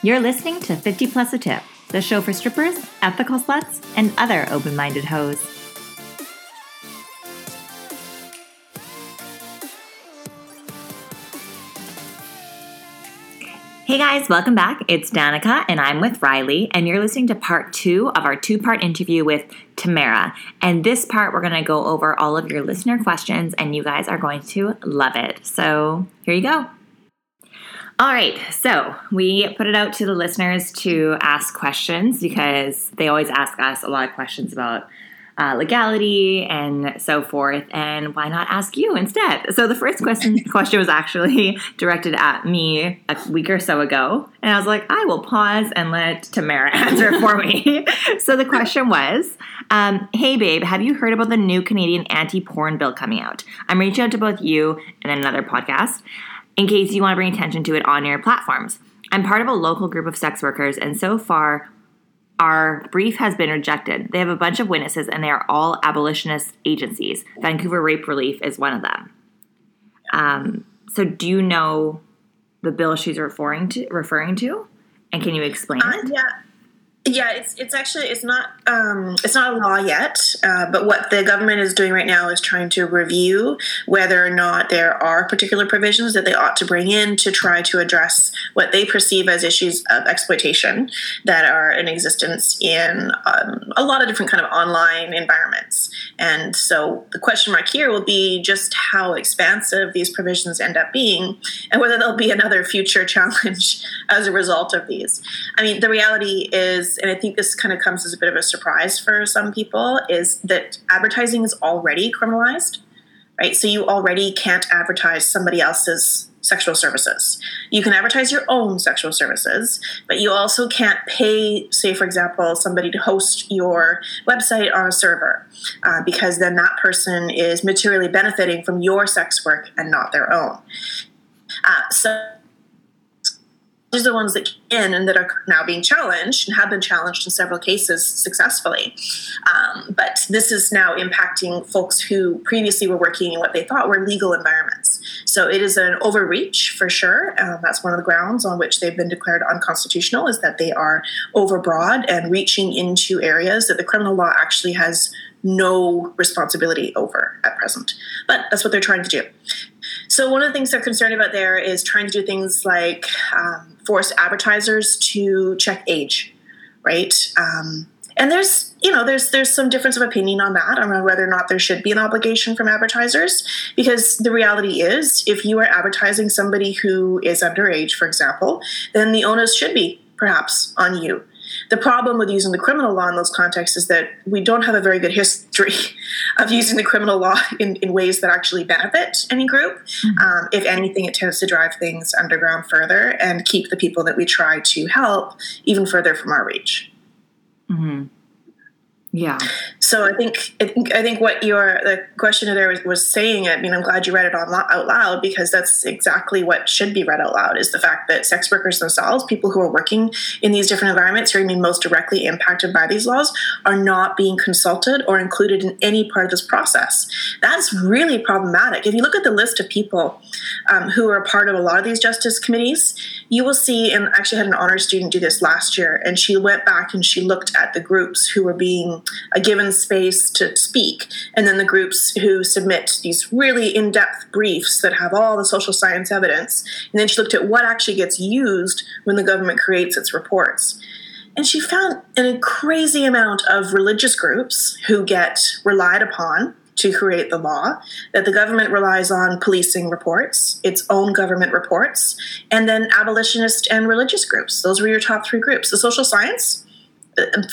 You're listening to 50 Plus a Tip, the show for strippers, ethical sluts, and other open minded hoes. Hey guys, welcome back. It's Danica and I'm with Riley, and you're listening to part two of our two part interview with Tamara. And this part, we're going to go over all of your listener questions, and you guys are going to love it. So here you go. All right, so we put it out to the listeners to ask questions because they always ask us a lot of questions about uh, legality and so forth. And why not ask you instead? So the first question question was actually directed at me a week or so ago, and I was like, I will pause and let Tamara answer for me. so the question was, um, Hey babe, have you heard about the new Canadian anti-porn bill coming out? I'm reaching out to both you and another podcast in case you want to bring attention to it on your platforms. I'm part of a local group of sex workers, and so far, our brief has been rejected. They have a bunch of witnesses, and they are all abolitionist agencies. Vancouver Rape Relief is one of them. Um, so, do you know the bill she's referring to? Referring to, and can you explain Uh, it? yeah. Yeah, it's it's actually it's not um, it's not a law yet, uh, but what the government is doing right now is trying to review whether or not there are particular provisions that they ought to bring in to try to address what they perceive as issues of exploitation that are in existence in um, a lot of different kind of online environments. And so the question mark here will be just how expansive these provisions end up being, and whether there'll be another future challenge as a result of these. I mean, the reality is, and I think this kind of comes as a bit of a surprise for some people, is that advertising is already criminalized, right? So you already can't advertise somebody else's sexual services. You can advertise your own sexual services, but you also can't pay, say, for example, somebody to host your website on a server, uh, because then that person is materially benefiting from your sex work and not their own. Uh, so these are the ones that can and that are now being challenged and have been challenged in several cases successfully. Um, but this is now impacting folks who previously were working in what they thought were legal environments. So it is an overreach for sure. Um, that's one of the grounds on which they've been declared unconstitutional is that they are overbroad and reaching into areas that the criminal law actually has no responsibility over at present. But that's what they're trying to do. So one of the things they're concerned about there is trying to do things like um, force advertisers to check age, right? Um, and there's you know there's there's some difference of opinion on that around whether or not there should be an obligation from advertisers because the reality is if you are advertising somebody who is underage for example then the onus should be perhaps on you the problem with using the criminal law in those contexts is that we don't have a very good history of using the criminal law in, in ways that actually benefit any group. Um, if anything, it tends to drive things underground further and keep the people that we try to help even further from our reach. Mm-hmm. Yeah. So I think I think what your the questioner there was, was saying. I mean, I'm glad you read it on, out loud because that's exactly what should be read out loud. Is the fact that sex workers themselves, people who are working in these different environments, who are being most directly impacted by these laws, are not being consulted or included in any part of this process. That's really problematic. If you look at the list of people um, who are part of a lot of these justice committees, you will see. And I actually had an honor student do this last year, and she went back and she looked at the groups who were being a given space to speak, and then the groups who submit these really in depth briefs that have all the social science evidence. And then she looked at what actually gets used when the government creates its reports. And she found a crazy amount of religious groups who get relied upon to create the law, that the government relies on policing reports, its own government reports, and then abolitionist and religious groups. Those were your top three groups. The social science,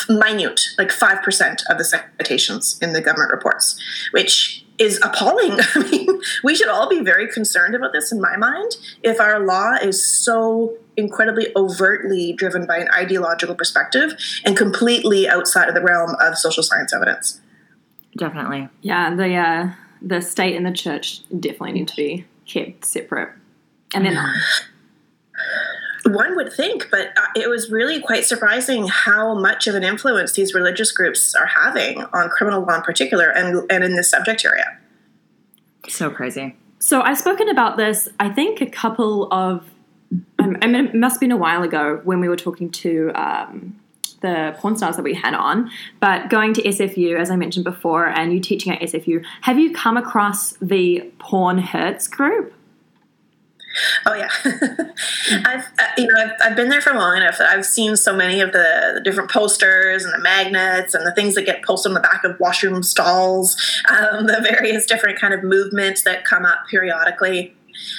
minute, like 5% of the citations in the government reports, which is appalling. I mean, we should all be very concerned about this in my mind if our law is so incredibly overtly driven by an ideological perspective and completely outside of the realm of social science evidence. Definitely. Yeah, the uh, the state and the church definitely need to be kept separate. And then One would think, but uh, it was really quite surprising how much of an influence these religious groups are having on criminal law in particular and, and in this subject area. So crazy. So I've spoken about this, I think, a couple of um, I mean, it must have been a while ago when we were talking to um, the porn stars that we had on. But going to SFU, as I mentioned before, and you teaching at SFU, have you come across the Porn Hurts group? Oh yeah, I've uh, you know I've, I've been there for long enough that I've seen so many of the, the, different posters and the magnets and the things that get posted on the back of washroom stalls, um, the various different kind of movements that come up periodically.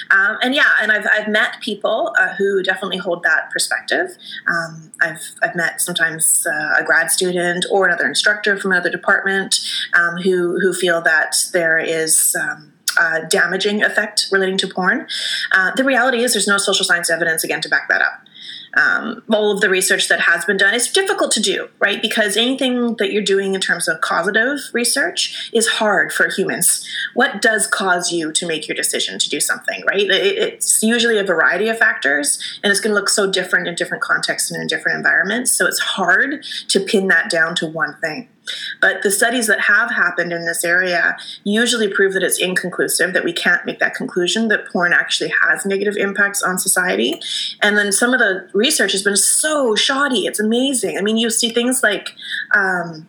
Um, and yeah, and I've, I've met people uh, who definitely hold that perspective. Um, I've, I've met sometimes uh, a grad student or another instructor from another department um, who, who feel that there is. Um, damaging effect relating to porn. Uh, the reality is, there's no social science evidence again to back that up um, all of the research that has been done. It's difficult to do, right? Because anything that you're doing in terms of causative research is hard for humans. What does cause you to make your decision to do something, right? it's usually a variety of factors, and it's going to look so different in different contexts and in different environments. So it's hard to pin that down to one thing. But the studies that have happened in this area usually prove that it's inconclusive, that we can't make that conclusion that porn actually has negative impacts on society. And then some of the research has been so shoddy. It's amazing. I mean, you see things like, um,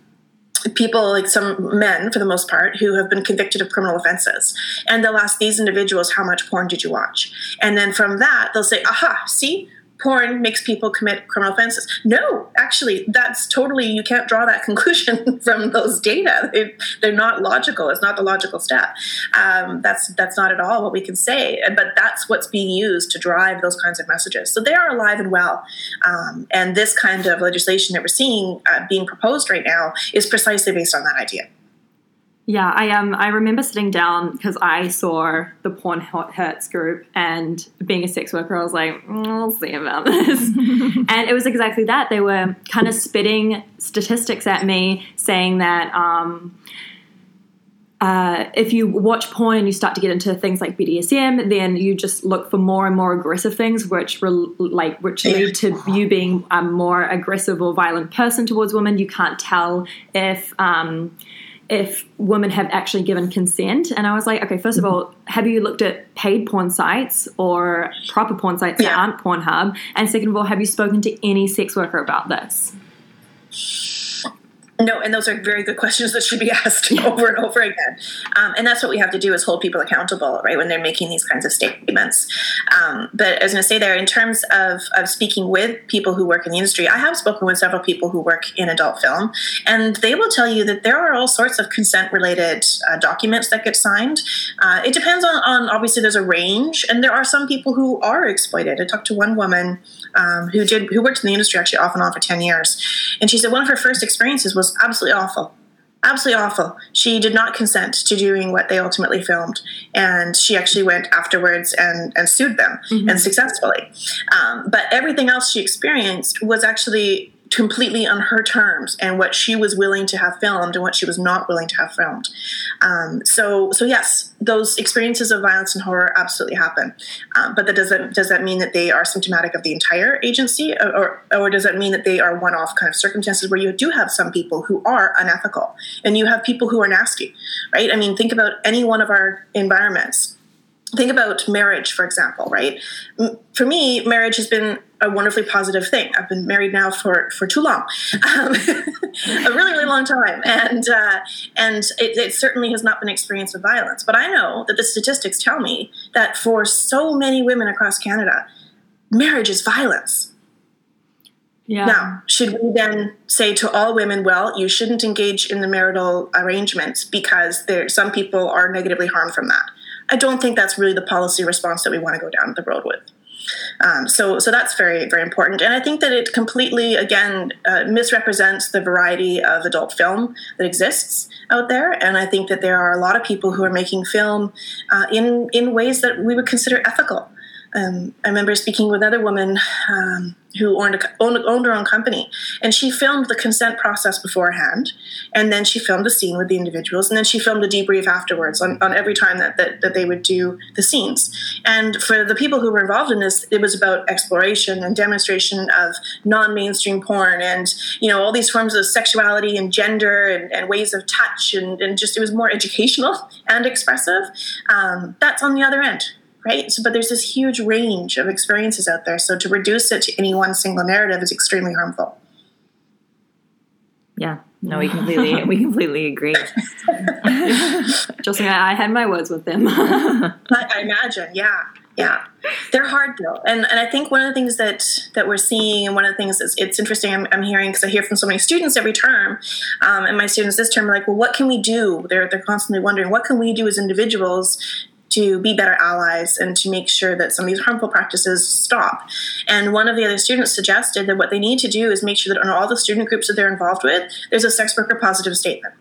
people like some men for the most part who have been convicted of criminal offenses and they'll ask these individuals how much porn did you watch and then from that they'll say aha see porn makes people commit criminal offenses. No, actually, that's totally, you can't draw that conclusion from those data. They, are not logical. It's not the logical step. Um, that's, that's not at all what we can say. But that's what's being used to drive those kinds of messages. So they are alive and well. Um, and this kind of legislation that we're seeing uh, being proposed right now is precisely based on that idea. Yeah, I um I remember sitting down because I saw the Porn Hurts group and being a sex worker, I was like, mm, we'll see about this. and it was exactly that. They were kind of spitting statistics at me, saying that um, uh, if you watch porn and you start to get into things like BDSM, then you just look for more and more aggressive things, which re- like which lead to you being a more aggressive or violent person towards women. You can't tell if um, if women have actually given consent. And I was like, okay, first of mm-hmm. all, have you looked at paid porn sites or proper porn sites yeah. that aren't Pornhub? And second of all, have you spoken to any sex worker about this? No, and those are very good questions that should be asked over and over again. Um, and that's what we have to do is hold people accountable, right, when they're making these kinds of statements. Um, but I was going to say there, in terms of, of speaking with people who work in the industry, I have spoken with several people who work in adult film, and they will tell you that there are all sorts of consent related uh, documents that get signed. Uh, it depends on, on, obviously, there's a range, and there are some people who are exploited. I talked to one woman um, who did who worked in the industry actually off and on for 10 years, and she said one of her first experiences was was absolutely awful. Absolutely awful. She did not consent to doing what they ultimately filmed, and she actually went afterwards and, and sued them, mm-hmm. and successfully. Um, but everything else she experienced was actually completely on her terms and what she was willing to have filmed and what she was not willing to have filmed. Um, so, so yes, those experiences of violence and horror absolutely happen. Um, but that doesn't does that mean that they are symptomatic of the entire agency, or, or, or does that mean that they are one-off kind of circumstances where you do have some people who are unethical and you have people who are nasty, right? I mean, think about any one of our environments think about marriage for example right for me marriage has been a wonderfully positive thing i've been married now for for too long um, a really really long time and uh, and it, it, certainly has not been experienced with violence but i know that the statistics tell me that for so many women across canada marriage is violence yeah. Now, should we then say to all women, well, you shouldn't engage in the marital arrangements because there some people are negatively harmed from that? I don't think that's really the policy response that we want to go down the road with. Um, so, so that's very, very important. And I think that it completely, again, uh, misrepresents the variety of adult film that exists out there. And I think that there are a lot of people who are making film uh, in in ways that we would consider ethical. Um, I remember speaking with another woman um, who owned, a, owned, owned, her own company, and she filmed the consent process beforehand, and then she filmed the scene with the individuals, and then she filmed a debrief afterwards on, on every time that, that, that they would do the scenes. And for the people who were involved in this, it was about exploration and demonstration of non-mainstream porn, and you know all these forms of sexuality and gender and, and ways of touch, and, and, just it was more educational and expressive. Um, that's on the other end right? So, but there's this huge range of experiences out there. So to reduce it to any one single narrative is extremely harmful. Yeah. No, we completely we completely agree. Just I had my words with them. I imagine, yeah, yeah, they're hard though, and and I think one of the things that that we're seeing, and one of the things that's it's interesting, I'm, I'm hearing because I hear from so many students every term, um, and my students this term are like, well, what can we do? They're they're constantly wondering, what can we do as individuals to be better allies and to make sure that some of these harmful practices stop. And one of the other students suggested that what they need to do is make sure that on all the student groups that they're involved with, there's a sex worker positive statement.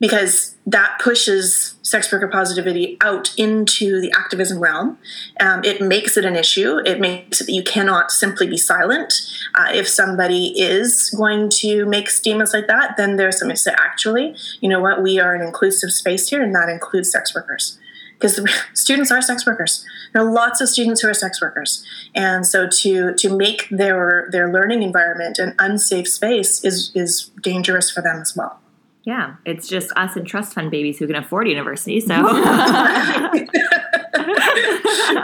Because that pushes sex worker positivity out into the activism realm. Um, it makes it an issue. It makes it that you cannot simply be silent. Uh, if somebody is going to make statements like that, then there's something to say, actually, you know what, we are an inclusive space here, and that includes sex workers because students are sex workers. There are lots of students who are sex workers, and so to to make their their learning environment an unsafe space is is dangerous for them as well. Yeah, it's just us and trust fund babies who can afford university, so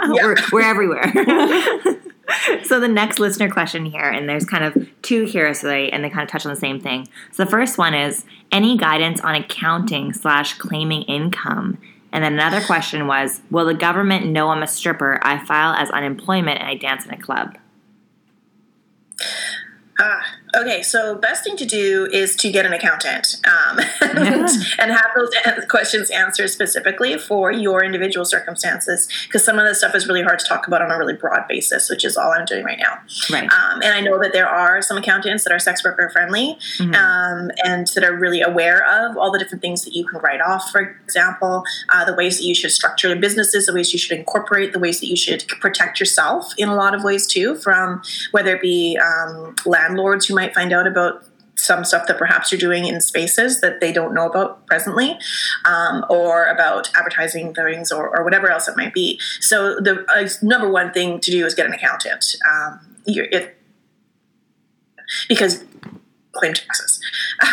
we're, we're everywhere. so the next listener question here, and there's kind of two here, so they and they kind of touch on the same thing. So the first one is any guidance on accounting slash claiming income and then another question was Will the government know I'm a stripper? I file as unemployment and I dance in a club. Ah, Okay, so best thing to do is to get an accountant um, and, and, have those questions answered specifically for your individual circumstances because some of this stuff is really hard to talk about on a really broad basis, which is all I'm doing right now. Right. Um, and I know that there are some accountants that are sex worker friendly mm-hmm. um, and that are really aware of all the different things that you can write off, for example, uh, the ways that you should structure your businesses, the ways you should incorporate, the ways that you should protect yourself in a lot of ways too, from whether it be um, landlords who might find out about some stuff that perhaps you're doing in spaces that they don't know about presently, um, or about advertising things or, or, whatever else it might be. So the uh, number one thing to do is get an accountant. Um, it, because claim taxes.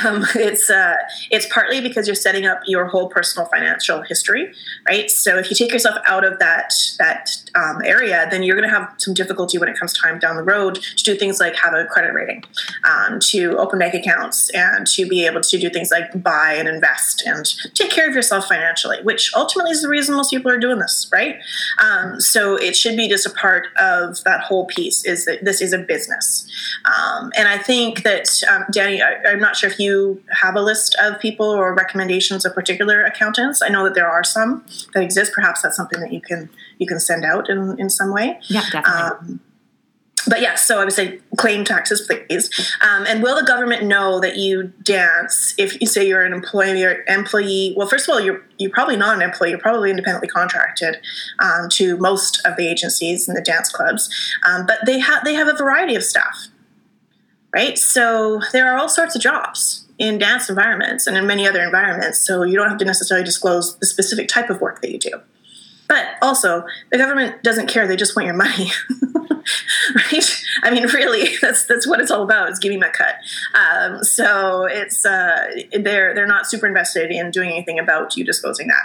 Um, it's uh, it's partly because you're setting up your whole personal financial history, right? So if you take yourself out of that that um, area, then you're going to have some difficulty when it comes time down the road to do things like have a credit rating, um, to open bank accounts, and to be able to do things like buy and invest and take care of yourself financially, which ultimately is the reason most people are doing this, right? Um, so it should be just a part of that whole piece is that this is a business, um, and I think that um, Danny, I, am not sure if you have a list of people or recommendations of particular accountants. I know that there are some that exist. Perhaps that's something that you can you can send out in, in some way. Yeah, definitely. Um, but yes, so I would say claim taxes, please. Um, and will the government know that you dance if you say you're an employee employee? Well, first of all, you're you're probably not an employee. You're probably independently contracted um, to most of the agencies and the dance clubs. Um, but they have they have a variety of staff right? So there are all sorts of jobs in dance environments and in many other environments. So you don't have to necessarily disclose the specific type of work that you do. But also, the government doesn't care; they just want your money, right? I mean, really, that's that's what it's all about: is giving that cut. Um, so it's uh, they're they're not super invested in doing anything about you disclosing that.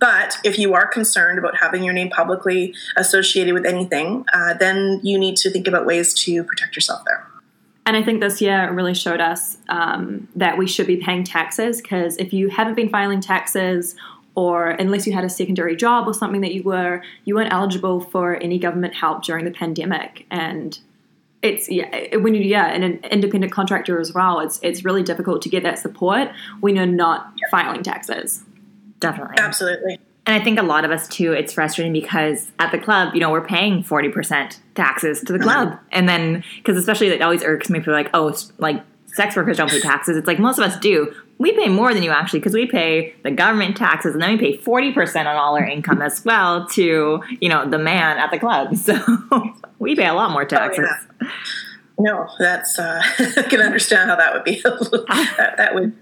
But if you are concerned about having your name publicly associated with anything, uh, then you need to think about ways to protect yourself there. And I think this year really showed us um, that we should be paying taxes because if you haven't been filing taxes or unless you had a secondary job or something that you were, you weren't eligible for any government help during the pandemic. And it's yeah, when you yeah, and an independent contractor as well, it's it's really difficult to get that support when you're not filing taxes. Definitely, absolutely. And I think a lot of us too, it's frustrating because at the club, you know, we're paying 40% taxes to the club. Mm-hmm. And then, because especially it always irks me, for like, oh, like sex workers don't pay taxes. It's like most of us do. We pay more than you actually because we pay the government taxes and then we pay 40% on all our income as well to, you know, the man at the club. So we pay a lot more taxes. Oh, yeah. No, that's, uh, I can understand how that would be. that, that would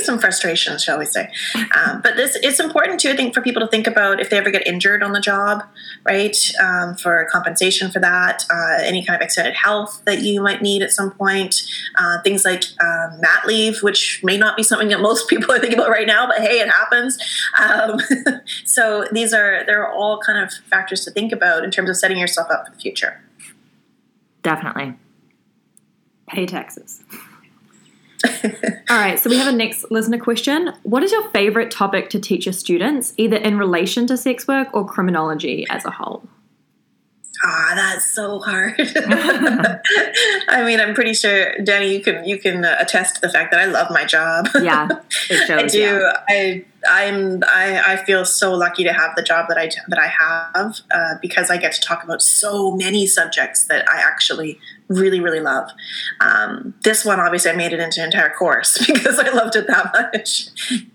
some frustrations, shall we say. Um, but this it's important too, I think, for people to think about if they ever get injured on the job, right? Um, for compensation for that, uh, any kind of extended health that you might need at some point, uh, things like um, mat leave, which may not be something that most people are thinking about right now, but hey, it happens. Um, so these are they're all kind of factors to think about in terms of setting yourself up for the future. Definitely. Pay taxes. All right, so we have a next listener question. What is your favorite topic to teach your students, either in relation to sex work or criminology as a whole? Ah, that's so hard. I mean, I'm pretty sure, Danny, you can you can uh, attest to the fact that I love my job. Yeah, it shows. I do. yeah. I I'm I, I feel so lucky to have the job that I that I have uh, because I get to talk about so many subjects that I actually really really love. Um, this one obviously I made it into an entire course because I loved it that much.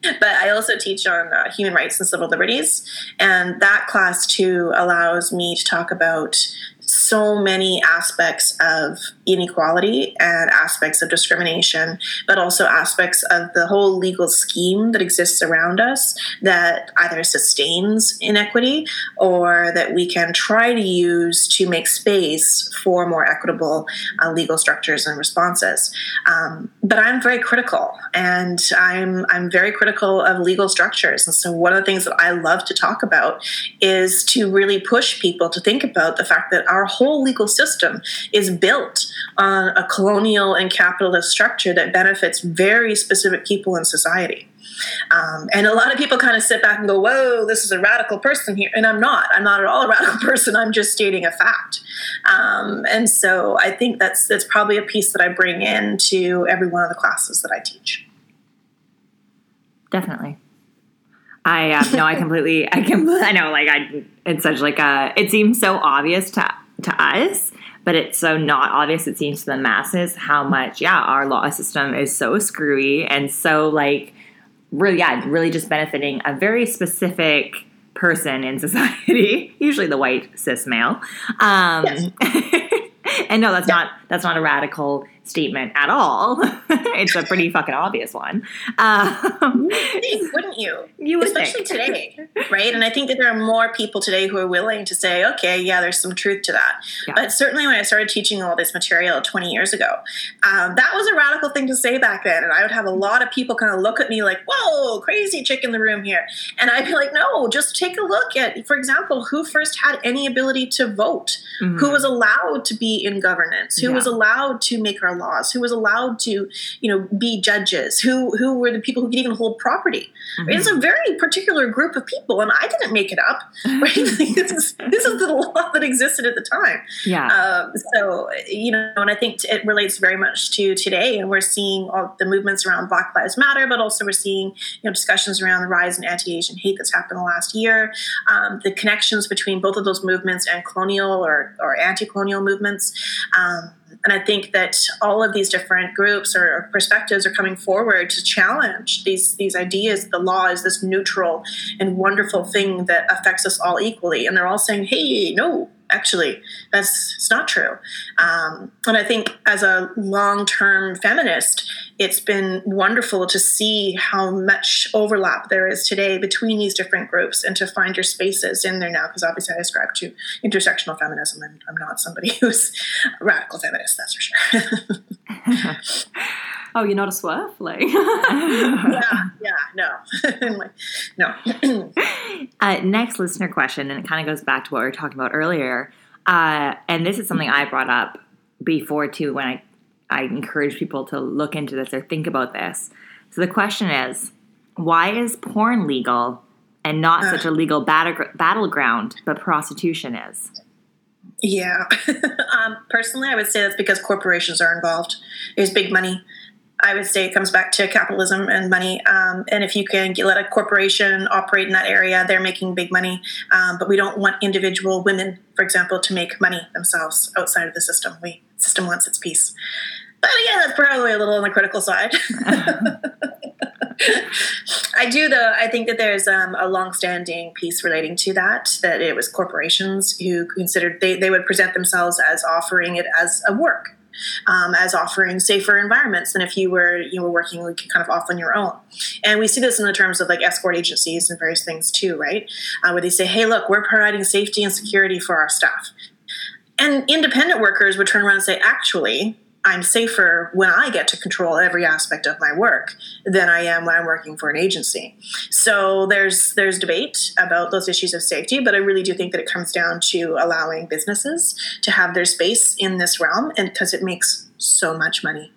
but I also teach on uh, human rights and civil liberties, and that class too allows me to talk about so many aspects of inequality and aspects of discrimination, but also aspects of the whole legal scheme that exists around us that either sustains inequity or that we can try to use to make space for more equitable uh, legal structures and responses. Um, but I'm very critical, and I'm I'm very critical of legal structures. And so one of the things that I love to talk about is to really push people to think about the fact that our whole legal system is built on a colonial and capitalist structure that benefits very specific people in society. Um, and a lot of people kind of sit back and go, whoa, this is a radical person here. And I'm not. I'm not at all a radical person. I'm just stating a fact. Um, and so I think that's, that's probably a piece that I bring into every one of the classes that I teach. Definitely. I uh, no, I completely, I can, I know, like I, it's such like a, it seems so obvious to to us, but it's so not obvious. It seems to the masses how much, yeah, our law system is so screwy and so like, really, yeah, really just benefiting a very specific person in society, usually the white cis male. Um, Yes. and no, that's not that's not a radical statement at all. it's a pretty fucking obvious one. Um, think, wouldn't you? You would Especially think. today, right? And I think that there are more people today who are willing to say, okay, yeah, there's some truth to that. Yeah. But certainly when I started teaching all this material 20 years ago, um, that was a radical thing to say back then. And I would have a lot of people kind of look at me like, whoa, crazy chick in the room here. And I'd be like, no, just take a look at, for example, who first had any ability to vote, Mhm. who was allowed to be in governance, who Yeah. was allowed to make our laws, who was allowed to, you know, be judges, who who were the people who could even hold property. Mm-hmm. It's a very particular group of people, and I didn't make it up. Right? This is this is the law that existed at the time. yeah. Um, so you know, and I think it relates very much to today, and we're seeing all the movements around Black Lives Matter, but also we're seeing you know discussions around the rise in anti-Asian hate that's happened in the last year, um, the connections between both of those movements and colonial or or anti-colonial movements. Um, and I think that all of these different groups or perspectives are coming forward to challenge these these ideas. The law is this neutral and wonderful thing that affects us all equally, and they're all saying, "Hey, no, actually, that's it's not true." Um, and I think as a long term feminist, it's been wonderful to see how much overlap there is today between these different groups, and to find your spaces in there now. Because obviously, I ascribe to intersectional feminism, and I'm not somebody who's a radical feminist. That's for sure. Oh, you're not a SWERF? Like, yeah, yeah, no, no. Uh, next listener question, and it kind of goes back to what we were talking about earlier. Uh, and this is something I brought up before too when I, I encourage people to look into this or think about this. So the question is why is porn legal and not such a legal battlegr- battleground, but prostitution is? Yeah. um, personally, I would say that's because corporations are involved. There's big money. I would say it comes back to capitalism and money. Um, and if you can get, let a corporation operate in that area, they're making big money. Um, but we don't want individual women, for example, to make money themselves outside of the system. We system wants its piece. But yeah, that's probably a little on the critical side. I do, though. I think that there's um, a long-standing piece relating to that. That it was corporations who considered they, they would present themselves as offering it as a work, um, as offering safer environments than if you were you were working like, kind of off on your own. And we see this in the terms of like escort agencies and various things too, right? Uh, where they say, "Hey, look, we're providing safety and security for our staff." And independent workers would turn around and say, "Actually." I'm safer when I get to control every aspect of my work than I am when I'm working for an agency. So there's there's debate about those issues of safety, but I really do think that it comes down to allowing businesses to have their space in this realm, and because it makes so much money.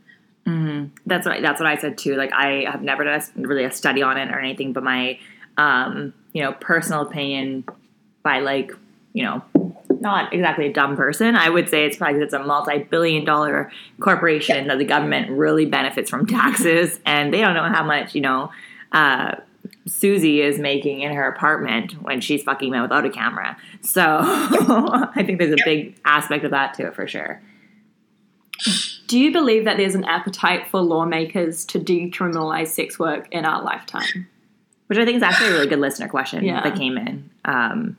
Mm-hmm. That's what that's what I said too. Like I have never done a, really a study on it or anything, but my um, you know personal opinion by like you know not exactly a dumb person. I would say it's probably because it's a multi-billion dollar corporation that the government really benefits from taxes, and they don't know how much you know. Uh, Susie is making in her apartment when she's fucking men without a camera. So I think there's a big aspect of that to it for sure. Do you believe that there's an appetite for lawmakers to decriminalize sex work in our lifetime? Which I think is actually a really good listener question yeah. that came in. Um,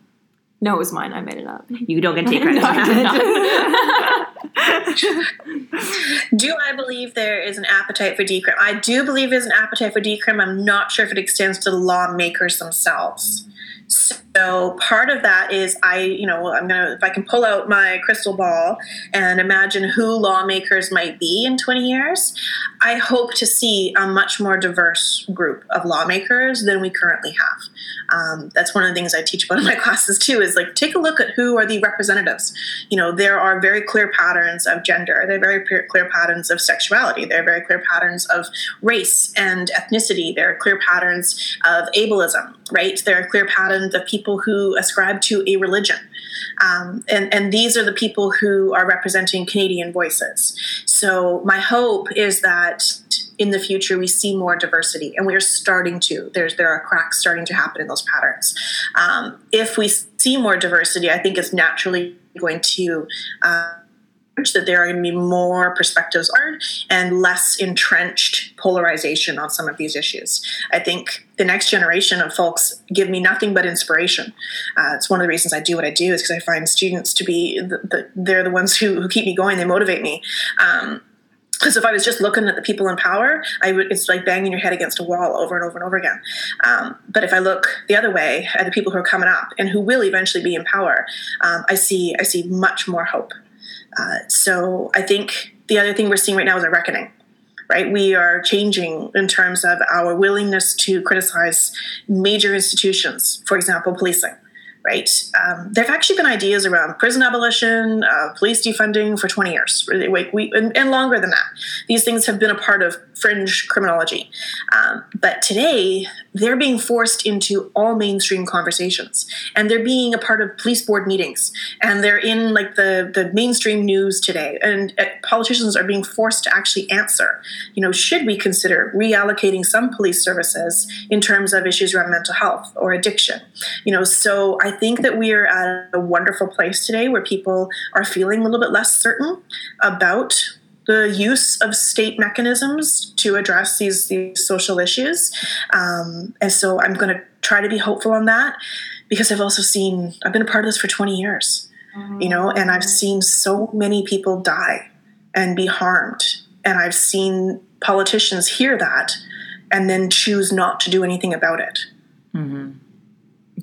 no, it was mine. I made it up. You don't get to take credit no, for that. do I believe there is an appetite for decrim? I do believe there's an appetite for decrim. I'm not sure if it extends to the lawmakers themselves. So part of that is I, you know, I'm gonna if I can pull out my crystal ball and imagine who lawmakers might be in 20 years, I hope to see a much more diverse group of lawmakers than we currently have. Um, that's one of the things I teach about in my classes too. Is like take a look at who are the representatives. You know, there are very clear patterns of gender. There are very clear patterns of sexuality. There are very clear patterns of race and ethnicity. There are clear patterns of ableism. Right. There are clear patterns of people who ascribe to a religion. Um, and, and these are the people who are representing Canadian voices. So my hope is that in the future we see more diversity and we're starting to there's there are cracks starting to happen in those patterns um, if we see more diversity i think it's naturally going to uh, that there are going to be more perspectives on and less entrenched polarization on some of these issues. I think the next generation of folks give me nothing but inspiration. Uh, it's one of the reasons I do what I do is because I find students to be the, the, they're the ones who, who, keep me going. They motivate me. Um, because if I was just looking at the people in power, I would, it's like banging your head against a wall over and over and over again. Um, but if I look the other way at the people who are coming up and who will eventually be in power, um, I see I see much more hope. Uh, so I think the other thing we're seeing right now is a reckoning. Right, we are changing in terms of our willingness to criticize major institutions, for example, policing right? Um, there have actually been ideas around prison abolition, uh, police defunding for 20 years, really, we, and, and, longer than that. These things have been a part of fringe criminology. Um, but today, they're being forced into all mainstream conversations, and they're being a part of police board meetings, and they're in like the, the mainstream news today, and uh, politicians are being forced to actually answer, you know, should we consider reallocating some police services in terms of issues around mental health or addiction? You know, so I I think that we are at a wonderful place today where people are feeling a little bit less certain about the use of state mechanisms to address these, these social issues. Um, and so I'm going to try to be hopeful on that because I've also seen, I've been a part of this for 20 years, mm-hmm. you know, and I've seen so many people die and be harmed. And I've seen politicians hear that and then choose not to do anything about it. Mm-hmm.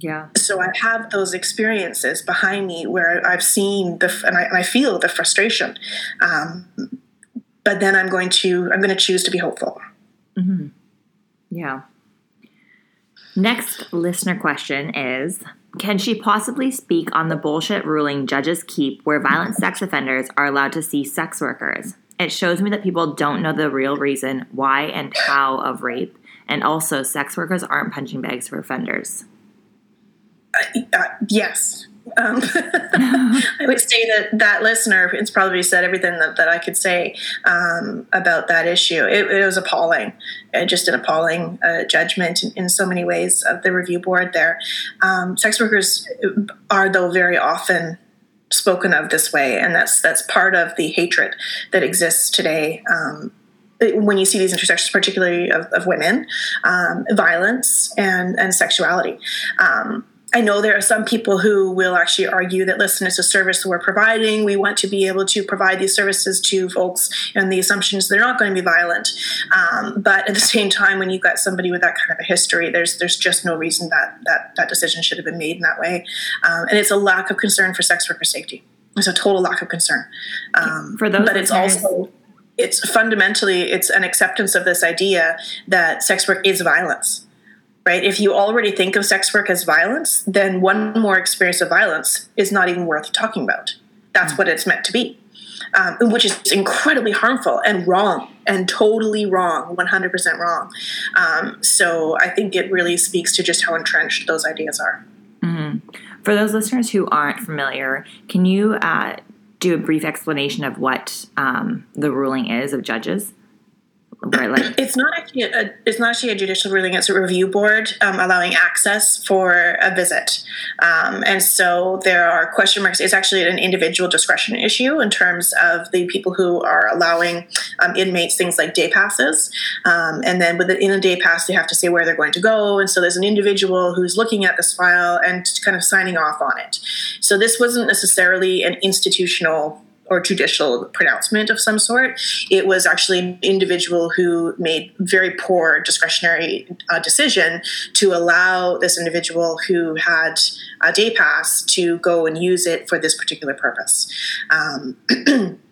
Yeah. So I have those experiences behind me where I've seen the and I, and I feel the frustration, um, but then I'm going to I'm going to choose to be hopeful. Mm-hmm. Yeah. Next listener question is Can she possibly speak on the bullshit ruling judges keep where violent sex offenders are allowed to see sex workers? It shows me that people don't know the real reason why and how of rape, and also sex workers aren't punching bags for offenders. Uh, yes. Um, I would say that that listener it's probably said everything that, that I could say um, about that issue. It, it was appalling, uh, just an appalling uh, judgment in, in, so many ways of the review board there. Um, sex workers are, though, very often spoken of this way, and that's that's part of the hatred that exists today um, when you see these intersections, particularly of, of women, um, violence and, and sexuality. Um, I know there are some people who will actually argue that listen, it's a service we're providing. We want to be able to provide these services to folks, and the assumption is they're not going to be violent. Um, but at the same time, when you've got somebody with that kind of a history, there's there's just no reason that that that decision should have been made in that way. Um, and it's a lack of concern for sex worker safety. It's a total lack of concern. Um, For those but it's also it's fundamentally it's an acceptance of this idea that sex work is violence right? If you already think of sex work as violence then one more experience of violence is not even worth talking about. That's what it's meant to be um, which is incredibly harmful and wrong and totally wrong 100% wrong. Um, so i think it really speaks to just how entrenched those ideas are. For those listeners who aren't familiar, can you uh, do a brief explanation of what um, the ruling is of judges? Where, like, It's not actually a, it's not actually a judicial ruling. It's a review board um, allowing access for a visit, um, and so there are question marks. It's actually an individual discretion issue in terms of the people who are allowing um, inmates things like day passes, um, and then within a day pass, they have to say where they're going to go. And so there's an individual who's looking at this file and kind of signing off on it. So this wasn't necessarily an institutional or judicial pronouncement of some sort. It was actually an individual who made very poor discretionary uh, decision to allow this individual who had a day pass to go and use it for this particular purpose. Um,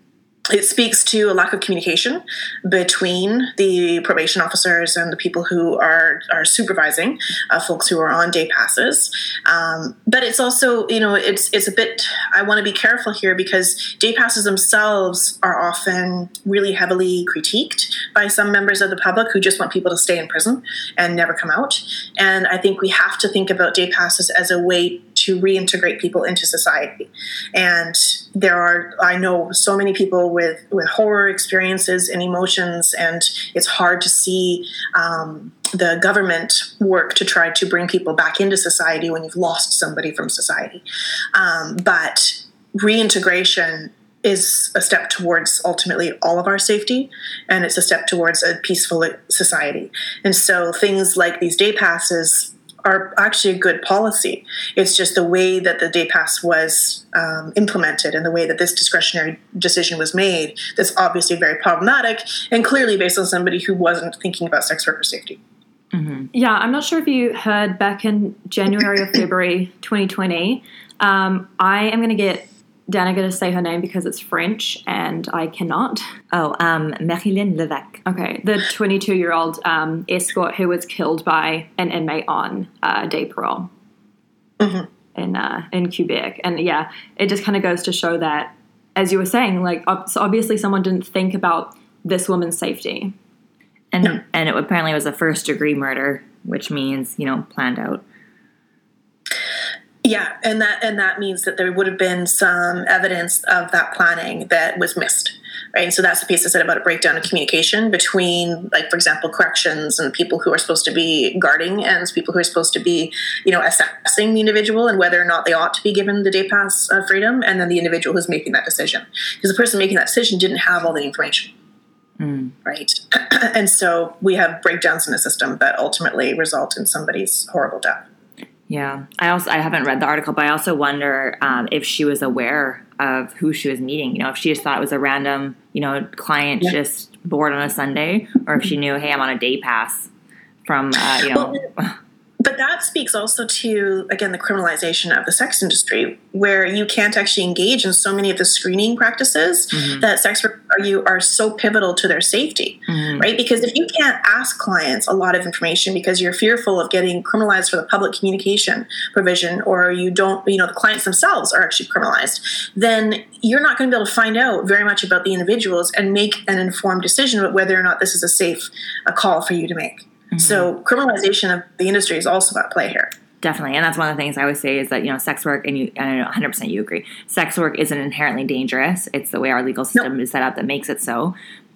it speaks to a lack of communication between the probation officers and the people who are are supervising uh, folks who are on day passes. Um, but it's also, you know, it's it's a bit. I want to be careful here because day passes themselves are often really heavily critiqued by some members of the public who just want people to stay in prison and never come out. And I think we have to think about day passes as a way to reintegrate people into society. And there are, I know, so many people with with horror experiences and emotions, and it's hard to see. Um, the government work to try to bring people back into society when you've lost somebody from society. Um, but reintegration is a step towards ultimately all of our safety, and it's a step towards a peaceful society. And so things like these day passes are actually a good policy. It's just the way that the day pass was um, implemented and the way that this discretionary decision was made that's obviously very problematic and clearly based on somebody who wasn't thinking about sex worker safety. Yeah, I'm not sure if you heard back in January or February 2020. Um, I am going to get Dana going to say her name because it's French and I cannot. oh, um, Marylène Levesque. Okay, the 22 year old um, escort who was killed by an inmate on uh, day parole in uh, in Quebec, and yeah, it just kind of goes to show that, as you were saying, like obviously someone didn't think about this woman's safety. And, and it apparently was a first degree murder, which means, you know, planned out. Yeah, and that and that means that there would have been some evidence of that planning that was missed, right? And so that's the piece I said about a breakdown of communication between, like, for example, corrections and people who are supposed to be guarding and people who are supposed to be, you know, assessing the individual and whether or not they ought to be given the day pass uh, freedom, and then the individual who's making that decision, because the person making that decision didn't have all the information. Right. and so we have breakdowns in the system that ultimately result in somebody's horrible death. Yeah, I also I haven't read the article, but I also wonder um, if she was aware of who she was meeting. You know, if she just thought it was a random, you know, client Yeah. just bored on a Sunday, or if she knew, hey, I'm on a day pass from, uh, you know, But that speaks also to, again, the criminalization of the sex industry, where you can't actually engage in so many of the screening practices mm-hmm. that sex workers argue are so pivotal to their safety, mm-hmm. right? Because if you can't ask clients a lot of information because you're fearful of getting criminalized for the public communication provision, or you don't, you know, the clients themselves are actually criminalized, then you're not going to be able to find out very much about the individuals and make an informed decision about whether or not this is a safe a call for you to make. Mm-hmm. So criminalization of the industry is also at play here. Definitely, and that's one of the things I always say is that you know, sex work, and you, and I know 100 percent you agree. Sex work isn't inherently dangerous. It's the way our legal system is set up that makes it so.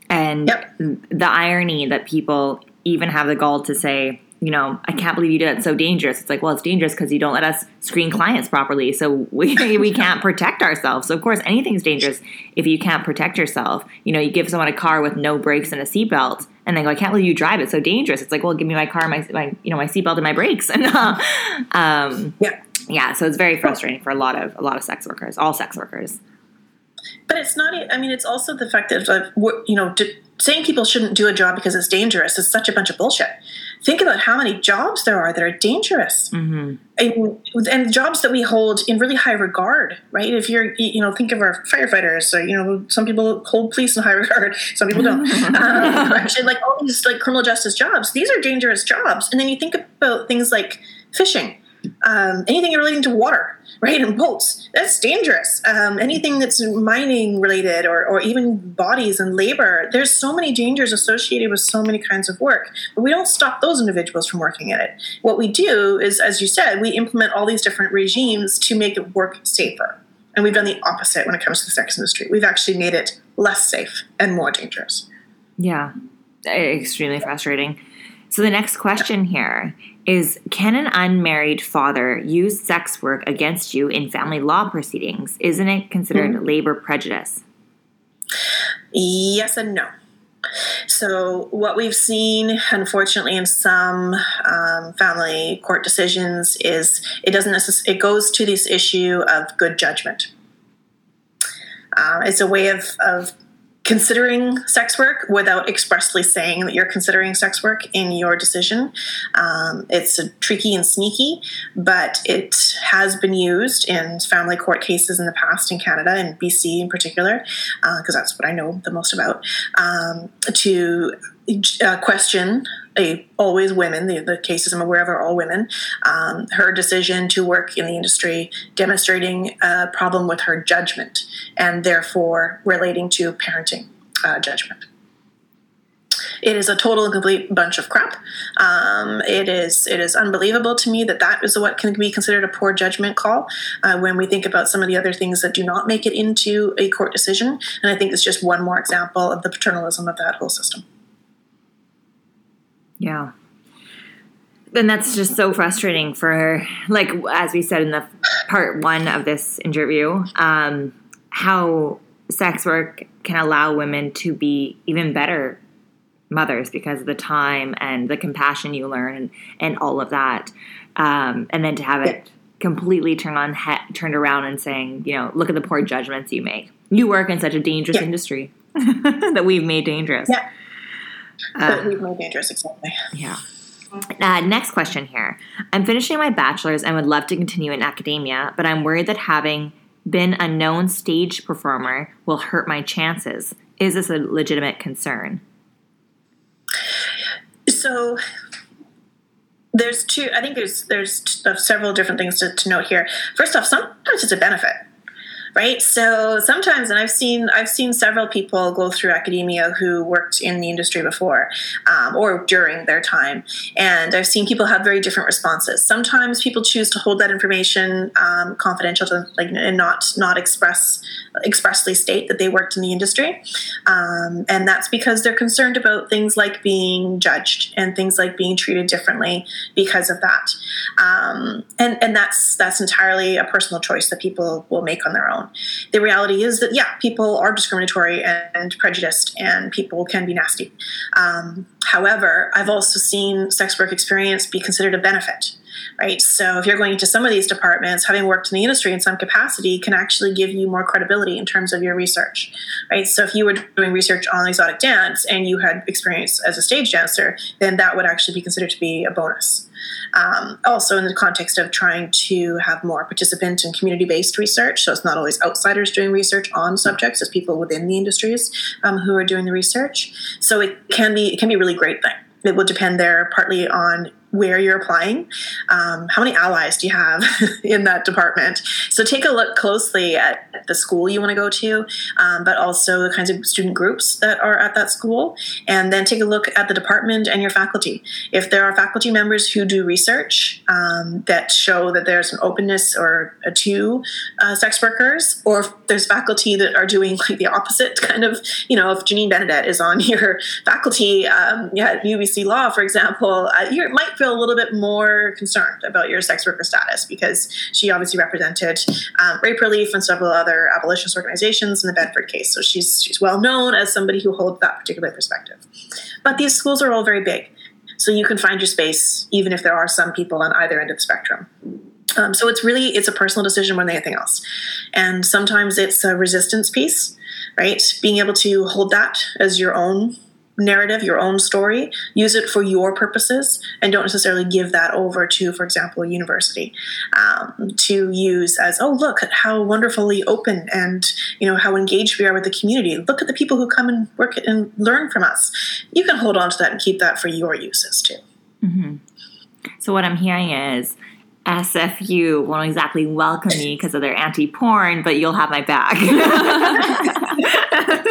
And Yep. the irony that people even have the gall to say, you know, I can't believe you did it. It's so dangerous. It's like, well, it's dangerous because you don't let us screen clients properly, so we we can't protect ourselves. So of course, anything's dangerous if you can't protect yourself. You know, you give someone a car with no brakes and a seatbelt, and they go, I can't believe you drive. It's so dangerous. It's like, well, give me my car, my, my you know, my seatbelt and my brakes. And uh, um, Yeah. Yeah, so it's very frustrating for a lot of a lot of sex workers, all sex workers. But it's not. I mean, it's also the fact that like, you know, saying people shouldn't do a job because it's dangerous is such a bunch of bullshit. Think about how many jobs there are that are dangerous, mm-hmm. and, and, jobs that we hold in really high regard. Right? If you're, you know, think of our firefighters. Or, you know, some people hold police in high regard, some people don't. um, actually, like all these like criminal justice jobs, these are dangerous jobs. And then you think about things like fishing um, anything relating to water, right, and boats. That's dangerous. Um, anything that's mining related or, or even bodies and labor. There's so many dangers associated with so many kinds of work, but we don't stop those individuals from working in it. What we do is, as you said, we implement all these different regimes to make it work safer. And we've done the opposite when it comes to the sex industry. We've actually made it less safe and more dangerous. Yeah, extremely frustrating. So the next question here is Can an unmarried father use sex work against you in family law proceedings? Isn't it considered mm-hmm. labor prejudice? Yes and no. So, what we've seen, unfortunately, in some um, family court decisions is it doesn't necessarily, it goes to this issue of good judgment. Uh, it's a way of, of considering sex work without expressly saying that you're considering sex work in your decision. Um, it's tricky and sneaky, but it has been used in family court cases in the past in Canada and BC in particular, because uh, that's what I know the most about, um, to uh, question a, always women, the, the, cases I'm aware of are all women, um, her decision to work in the industry demonstrating a problem with her judgment and therefore relating to parenting uh, judgment. It is a total and complete bunch of crap. Um, it is it is unbelievable to me that that is what can be considered a poor judgment call uh, when we think about some of the other things that do not make it into a court decision. And I think it's just one more example of the paternalism of that whole system. Yeah. And that's just so frustrating for, her. like, as we said in the part one of this interview, um, how sex work can allow women to be even better mothers because of the time and the compassion you learn and, and all of that. Um, and then to have it completely turn on he- turned around and saying, you know, look at the poor judgments you make. You work in such a dangerous yeah. industry that we've made dangerous. Yeah. Uh, we've made dangerous, exactly. Yeah. Uh, next question here. I'm finishing my bachelor's and would love to continue in academia, but I'm worried that having been a known stage performer will hurt my chances. Is this a legitimate concern? So there's two i think there's there's several different things to, to note here first off sometimes it's a benefit right? So sometimes and i've seen i've seen several people go through academia who worked in the industry before um, or during their time. And i've seen people have very different responses. Sometimes people choose to hold that information um, confidential to like and not not express expressly state that they worked in the industry. Um, and that's because they're concerned about things like being judged and things like being treated differently because of that. Um, and and that's that's entirely a personal choice that people will make on their own the reality is that, yeah, people are discriminatory and prejudiced, and people can be nasty. Um, however, I've also seen sex work experience be considered a benefit right? So if you're going into some of these departments, having worked in the industry in some capacity can actually give you more credibility in terms of your research, right? So if you were doing research on exotic dance and you had experience as a stage dancer, then that would actually be considered to be a bonus. Um, also, in the context of trying to have more participant and community based research, so it's not always outsiders doing research on subjects, it's people within the industries um, who are doing the research. So it can be it can be a really great thing. It will depend there partly on where you're applying. Um, how many allies do you have in that department? So take a look closely at the school you want to go to, um, but also the kinds of student groups that are at that school. And then take a look at the department and your faculty. If there are faculty members who do research um, that show that there's an openness or a to uh, sex workers, or if there's faculty that are doing like the opposite kind of, you know, if Janine Benedet is on your faculty um, yeah, at UBC Law, for example, uh, you might feel a little bit more concerned about your sex worker status because she obviously represented um, Rape Relief and several other abolitionist organizations in the Bedford case. So she's she's well known as somebody who holds that particular perspective. But these schools are all very big, so you can find your space even if there are some people on either end of the spectrum. Um, so it's really it's a personal decision more than anything else, and sometimes it's a resistance piece, right? Being able to hold that as your own narrative, your own story, use it for your purposes, and don't necessarily give that over to, for example, a university um, to use as, oh, look at how wonderfully open and you know how engaged we are with the community. Look at the people who come and work and learn from us. You can hold on to that and keep that for your uses too. Mm-hmm. So what I'm hearing is SFU won't exactly welcome me because of their anti-porn, but you'll have my back.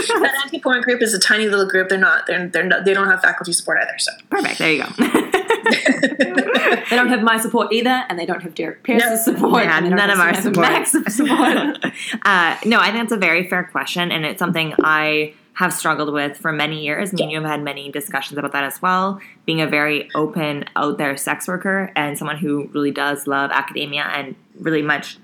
that anti-porn group is a tiny little group. They're not. They're, they're not, they don't have faculty support either. So perfect. There you go. they don't have my support either, and they don't have Derek Pierce's no. support. Yeah, none of our support. support. uh, no, I think it's a very fair question, and it's something I have struggled with for many years. And you have had many discussions about that as well. Being a very open, out there sex worker and someone who really does love academia and really much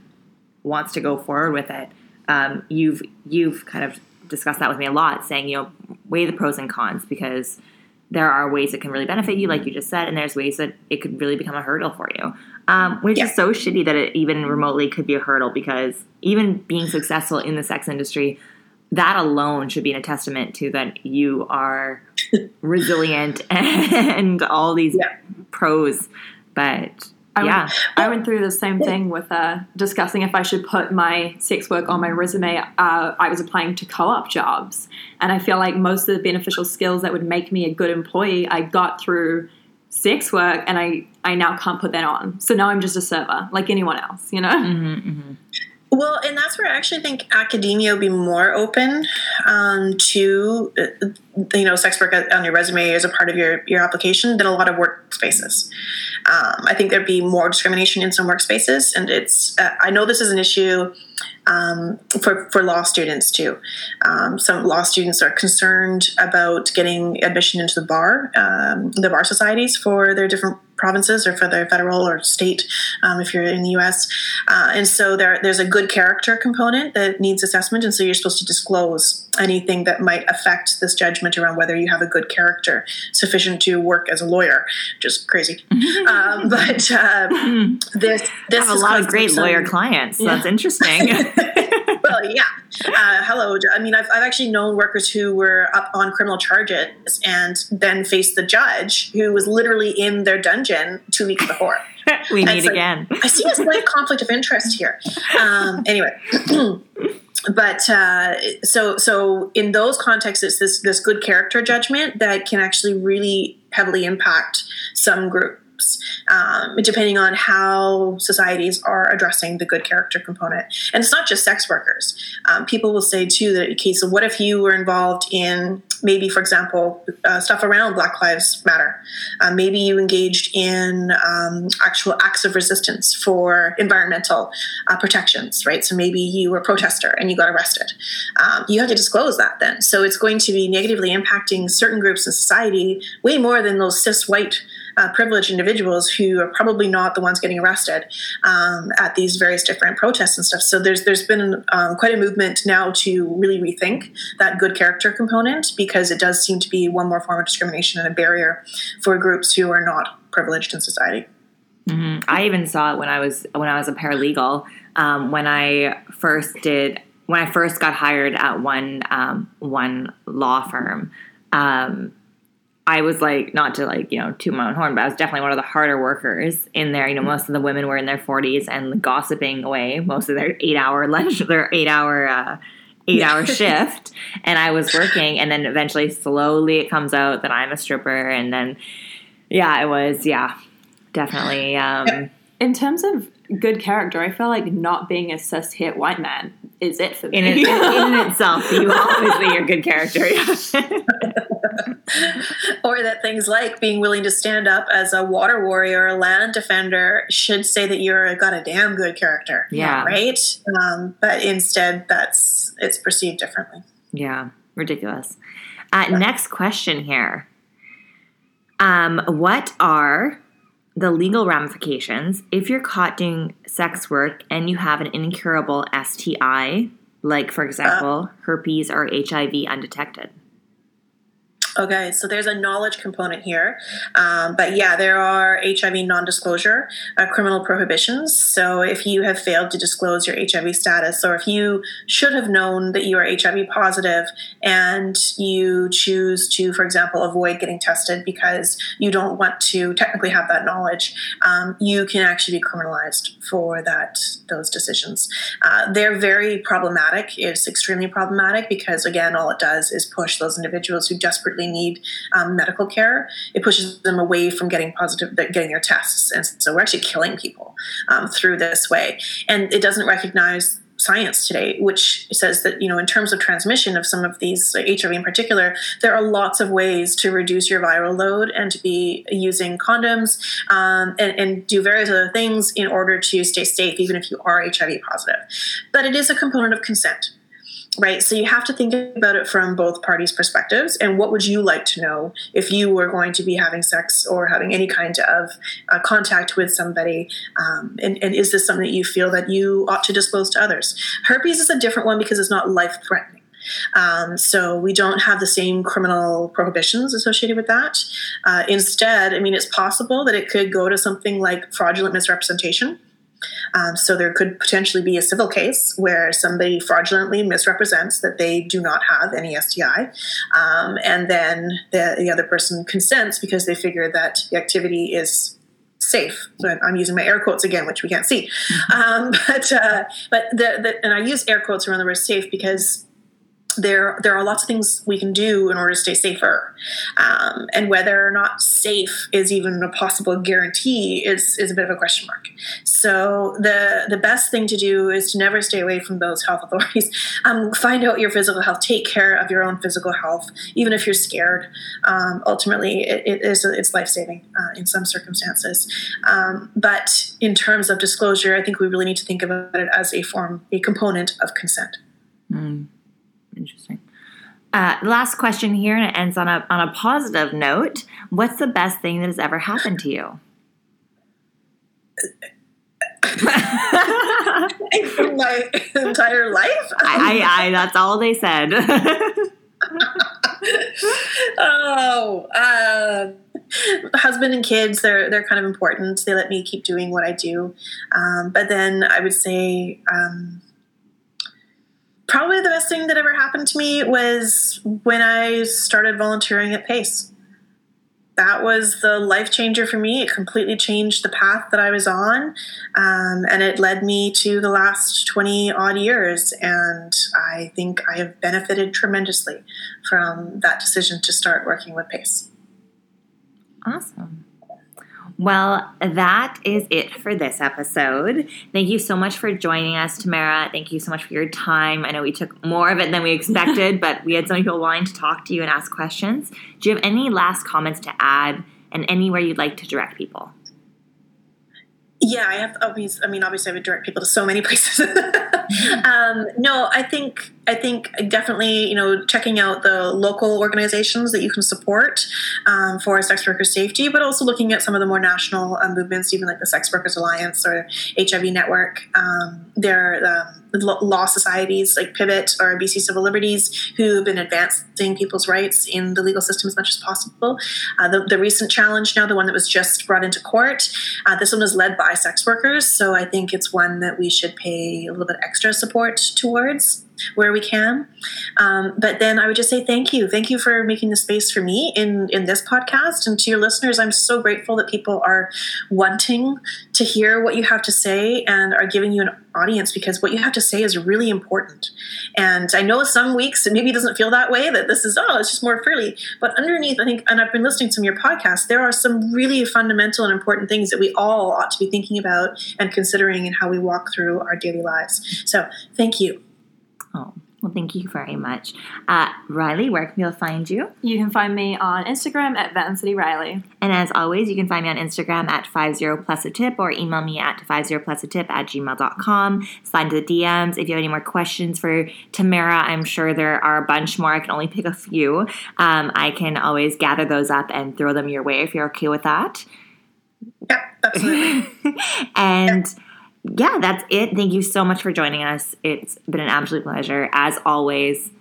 wants to go forward with it. Um, you've you've kind of discussed that with me a lot, saying you know weigh the pros and cons because there are ways it can really benefit you, like you just said, and there's ways that it could really become a hurdle for you. Um, which yeah. is so shitty that it even remotely could be a hurdle because even being successful in the sex industry, that alone should be a testament to that you are resilient and all these yeah. pros. But I yeah, went, I went through the same thing with uh, discussing if I should put my sex work on my resume. Uh, I was applying to co-op jobs, and I feel like most of the beneficial skills that would make me a good employee, I got through sex work, and I I now can't put that on. So now I'm just a server, like anyone else, you know. Mm-hmm, mm-hmm. Well, and that's where I actually think academia will be more open um, to, uh, you know, sex work on your resume as a part of your, your application than a lot of workspaces. Um, I think there'd be more discrimination in some workspaces, and it's. Uh, I know this is an issue um, for for law students too. Um, some law students are concerned about getting admission into the bar, um, the bar societies for their different provinces or for the federal or state um, if you're in the US. Uh, and so there, there's a good character component that needs assessment. And so you're supposed to disclose anything that might affect this judgment around whether you have a good character sufficient to work as a lawyer. Just crazy. um, but uh, this, this I have a lot of great lawyer clients. So yeah. That's interesting. well, yeah. Uh, hello. I mean, I've, I've actually known workers who were up on criminal charges and then faced the judge who was literally in their dungeon two weeks before. we and meet again. I see a slight conflict of interest here. Um, anyway. but uh, so so in those contexts, it's this this good character judgment that can actually really heavily impact some group um, depending on how societies are addressing the good character component. And it's not just sex workers. Um, people will say too that, okay, so what if you were involved in maybe, for example, uh, stuff around Black Lives Matter? Uh, maybe you engaged in um, actual acts of resistance for environmental uh, protections, right? So maybe you were a protester and you got arrested. Um, you have to disclose that then. So it's going to be negatively impacting certain groups in society way more than those cis white uh, privileged individuals who are probably not the ones getting arrested um, at these various different protests and stuff. So there's there's been um, quite a movement now to really rethink that good character component because it does seem to be one more form of discrimination and a barrier for groups who are not privileged in society. Mm-hmm. I even saw it when I was when I was a paralegal. Um, when I first did when I first got hired at one um, one law firm. Um, I was like, not to like, you know, toot my own horn, but I was definitely one of the harder workers in there. You know, most of the women were in their 40s and gossiping away most of their eight hour lunch, their eight hour, uh, eight hour shift. And I was working. And then eventually, slowly, it comes out that I'm a stripper. And then, yeah, it was, yeah, definitely. Um, in terms of good character, I feel like not being a cis het white man is it for me. In, in, in itself, you obviously are a good character. or that things like being willing to stand up as a water warrior a land defender should say that you're got a damn good character. Yeah. Right? Um, but instead, that's it's perceived differently. Yeah. Ridiculous. Uh, yeah. Next question here. Um, what are the legal ramifications if you're caught doing sex work and you have an incurable STI, like, for example, uh, herpes or HIV undetected? Okay, so there's a knowledge component here. Um, but yeah, there are HIV non disclosure uh, criminal prohibitions. So if you have failed to disclose your HIV status, or if you should have known that you are HIV positive and you choose to, for example, avoid getting tested because you don't want to technically have that knowledge, um, you can actually be criminalized for that those decisions. Uh, they're very problematic. It's extremely problematic because, again, all it does is push those individuals who desperately need um, medical care, it pushes them away from getting positive, getting their tests. And so we're actually killing people um, through this way. And it doesn't recognize science today, which says that, you know, in terms of transmission of some of these, like HIV in particular, there are lots of ways to reduce your viral load and to be using condoms um, and, and do various other things in order to stay safe, even if you are HIV positive. But it is a component of consent right? So you have to think about it from both parties perspectives. And what would you like to know if you were going to be having sex or having any kind of uh, contact with somebody? Um, and, and, is this something that you feel that you ought to disclose to others? Herpes is a different one because it's not life threatening um, so we don't have the same criminal prohibitions associated with that. Uh, instead, I mean, it's possible that it could go to something like fraudulent misrepresentation, um, so there could potentially be a civil case where somebody fraudulently misrepresents that they do not have any STI, um, and then the, the other person consents because they figure that the activity is safe. So I'm using my air quotes again, which we can't see. Mm-hmm. Um, but uh, but the, the, and I use air quotes around the word safe because there there are lots of things we can do in order to stay safer. Um, and whether or not safe is even a possible guarantee is is a bit of a question mark. So the the best thing to do is to never stay away from those health authorities. Um, find out your physical health. Take care of your own physical health even if you're scared. Um, ultimately it, it is it's life-saving uh, in some circumstances. Um, but in terms of disclosure i think we really need to think about it as a form a component of consent. Mm. Interesting. Uh, last question here, and it ends on a on a positive note. What's the best thing that has ever happened to you? my entire life. I, I, I, that's all they said. oh, uh, husband and kids, they're they're kind of important. They let me keep doing what I do. Um, but then I would say. Um, probably the best thing that ever happened to me was when I started volunteering at PACE. That was the life changer for me. It completely changed the path that I was on, um, and it led me to the last 20 odd years. And I think I have benefited tremendously from that decision to start working with PACE. Awesome. Well, that is it for this episode. Thank you so much for joining us, Tamara. Thank you so much for your time. I know we took more of it than we expected, but we had so many people wanting to talk to you and ask questions. Do you have any last comments to add and anywhere you'd like to direct people? Yeah, I have. Obviously, I mean, obviously, I would direct people to so many places. um, no, I think I think definitely, you know, checking out the local organizations that you can support um, for sex worker safety, but also looking at some of the more national uh, movements, even like the Sex Workers Alliance or HIV Network. Um, there are um, law societies like Pivot or BC Civil Liberties who have been advancing people's rights in the legal system as much as possible. Uh, the, the, recent challenge now, the one that was just brought into court, uh, this one was led by sex workers, so I think it's one that we should pay a little bit extra support towards where we can. Um, but then I would just say thank you. Thank you for making the space for me in, in this podcast. And to your listeners, I'm so grateful that people are wanting to hear what you have to say and are giving you an audience because what you have to say is really important. And I know some weeks it maybe doesn't feel that way, that this is, oh, it's just more frilly. But underneath, I think, and I've been listening to some of your podcasts, there are some really fundamental and important things that we all ought to be thinking about and considering in how we walk through our daily lives. So thank you. Oh, well, thank you very much. Uh, Riley, where can people find you? You can find me on Instagram at Vancity Riley. And as always, you can find me on Instagram at 50 plus a tip or email me at 50 plus a tip at gmail.com. Slide to the DMs. If you have any more questions for Tamara, I'm sure there are a bunch more. I can only pick a few. Um, I can always gather those up and throw them your way if you're okay with that. Yep, absolutely. and. Yep yeah, that's it. Thank you so much for joining us. It's been an absolute pleasure, as always,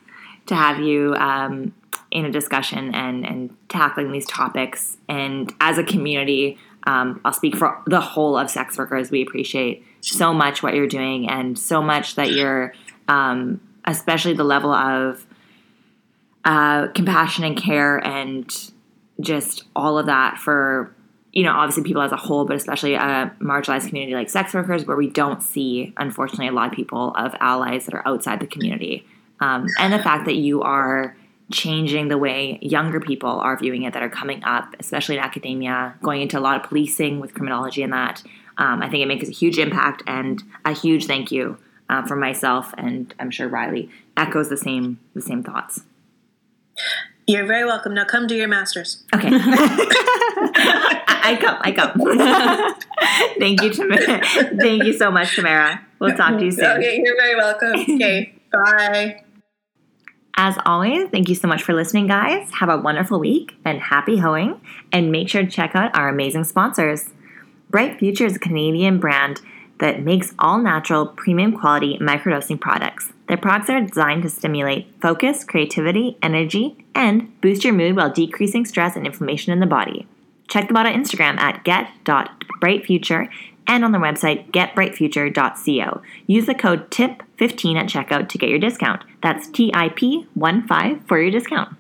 to have you um, in a discussion and and tackling these topics. And as a community, um, I'll speak for the whole of sex workers. We appreciate so much what you're doing and so much that you're, um, especially the level of uh, compassion and care and just all of that for you know obviously people as a whole but especially a marginalized community like sex workers where we don't see unfortunately a lot of people of allies that are outside the community. Um, and the fact that you are changing the way younger people are viewing it that are coming up especially in academia going into a lot of policing with criminology and that um, i think it makes a huge impact and a huge thank you uh, from myself and i'm sure riley echoes the same the same thoughts You're very welcome. Now come do your masters. Okay. I, I come. I come. Thank you, Tamara. Thank you so much, Tamara. We'll talk to you soon. Okay, you're very welcome. Okay, bye. As always, thank you so much for listening, guys. Have a wonderful week and happy hoeing. And make sure to check out our amazing sponsors. Bright Future is a Canadian brand that makes all natural, premium quality microdosing products. Their products are designed to stimulate focus, creativity, energy, and boost your mood while decreasing stress and inflammation in the body. Check them out on Instagram at get.brightfuture and on their website getbrightfuture.co. Use the code TIP15 at checkout to get your discount. That's TIP15 for your discount.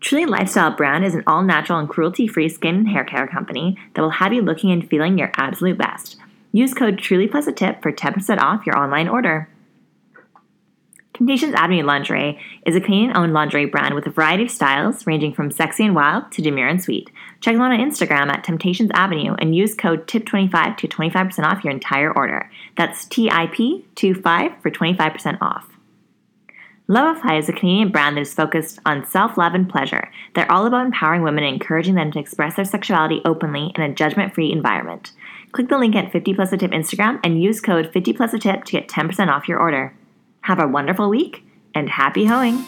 Truly Lifestyle Brand is an all natural and cruelty free skin and hair care company that will have you looking and feeling your absolute best. Use code TRULY plus a tip for 10% off your online order. Temptations Avenue Lingerie is a Canadian owned lingerie brand with a variety of styles ranging from sexy and wild to demure and sweet. Check them out on Instagram at Temptations Avenue and use code TIP25 to 25% off your entire order. That's TIP25 for 25% off. Loveify is a Canadian brand that is focused on self love and pleasure. They're all about empowering women and encouraging them to express their sexuality openly in a judgment free environment. Click the link at 50 plus a tip Instagram and use code 50 plus a tip to get 10% off your order. Have a wonderful week and happy hoeing!